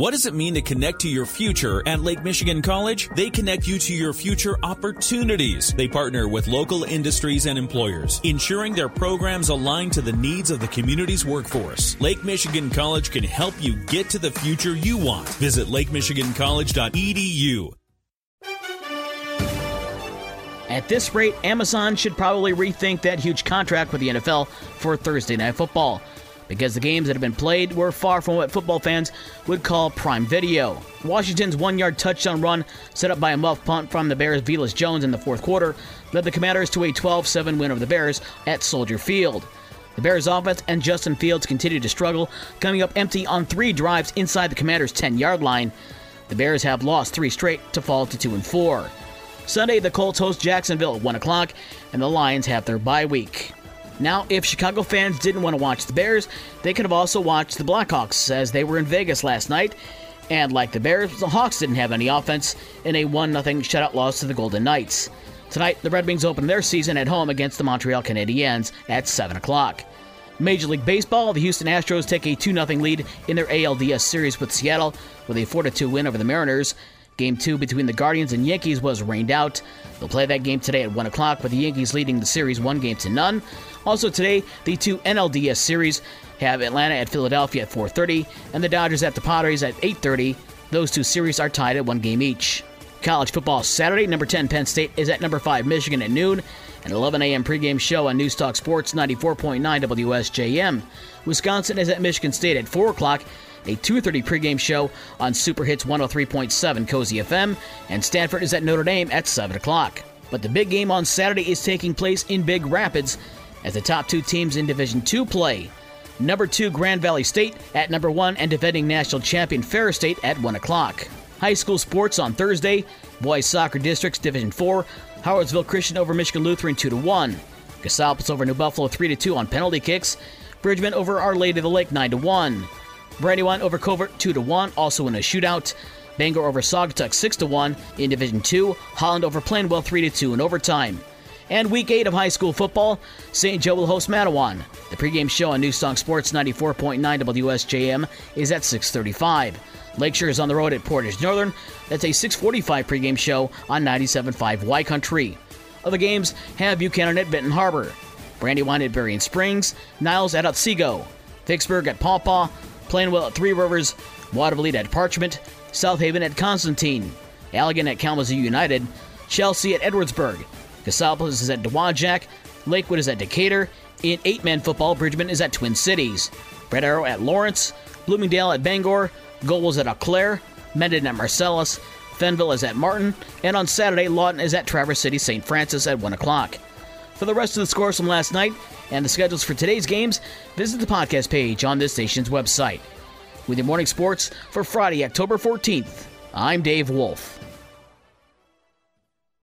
What does it mean to connect to your future at Lake Michigan College? They connect you to your future opportunities. They partner with local industries and employers, ensuring their programs align to the needs of the community's workforce. Lake Michigan College can help you get to the future you want. Visit lakemichigancollege.edu. At this rate, Amazon should probably rethink that huge contract with the NFL for Thursday Night Football, because the games that have been played were far from what football fans would call prime video. Washington's one yard touchdown run, set up by a muff punt from the Bears' Velus Jones in the fourth quarter, led the Commanders to a 12 7 win over the Bears at Soldier Field. The Bears' offense and Justin Fields continued to struggle, coming up empty on three drives inside the Commanders' 10 yard line. The Bears have lost three straight to fall to 2 and 4. Sunday, the Colts host Jacksonville at 1 o'clock, and the Lions have their bye week. Now, if Chicago fans didn't want to watch the Bears, they could have also watched the Blackhawks as they were in Vegas last night. And like the Bears, the Hawks didn't have any offense in a 1 0 shutout loss to the Golden Knights. Tonight, the Red Wings open their season at home against the Montreal Canadiens at 7 o'clock. Major League Baseball, the Houston Astros take a 2 0 lead in their ALDS series with Seattle with a 4 2 win over the Mariners. Game two between the Guardians and Yankees was rained out. They'll play that game today at 1 o'clock, with the Yankees leading the series one game to none. Also today, the two NLDS series have Atlanta at Philadelphia at 4:30 and the Dodgers at the Padres at 8:30. Those two series are tied at one game each. College football Saturday, number 10 Penn State is at number 5 Michigan at noon. An 11 a.m. pregame show on News Talk Sports 94.9 WSJM. Wisconsin is at Michigan State at 4 o'clock a 2.30 pregame show on Super Hits 103.7 Cozy FM, and Stanford is at Notre Dame at 7 o'clock. But the big game on Saturday is taking place in Big Rapids as the top two teams in Division II play. Number 2 Grand Valley State at number 1 and defending national champion Ferris State at 1 o'clock. High school sports on Thursday, Boys Soccer Districts Division 4, Howardsville Christian over Michigan Lutheran 2 1. Cassopolis over New Buffalo 3 2 on penalty kicks. Bridgman over Our Lady of the Lake 9 1. Brandywine over Covert 2 to 1, also in a shootout. Bangor over Saugatuck 6 to 1 in Division 2. Holland over Plainwell 3 to 2 in overtime. And week 8 of high school football, St. Joe will host Mattawan. The pregame show on Newstalk Sports 94.9 WSJM is at 635. Lakeshore is on the road at Portage Northern. That's a 645 pregame show on 97.5 Y Country. Other games have Buchanan at Benton Harbor, Brandywine at Berrien Springs, Niles at Otsego, Vicksburg at Paw Paw, Plainwell at Three Rivers, Watervliet at Parchment, South Haven at Constantine, Allegan at Kalamazoo United, Chelsea at Edwardsburg, Cassopolis is at Dowagiac, Lakewood is at Decatur, in eight man football, Bridgman is at Twin Cities, Red Arrow at Lawrence, Bloomingdale at Bangor, Gold at Eau Claire, Mendon at Marcellus, Fenville is at Martin, and on Saturday, Lawton is at Traverse City St. Francis at 1 o'clock. For the rest of the scores from last night and the schedules for today's games, visit the podcast page on this station's website. With your morning sports for Friday, October 14th, I'm Dave Wolf.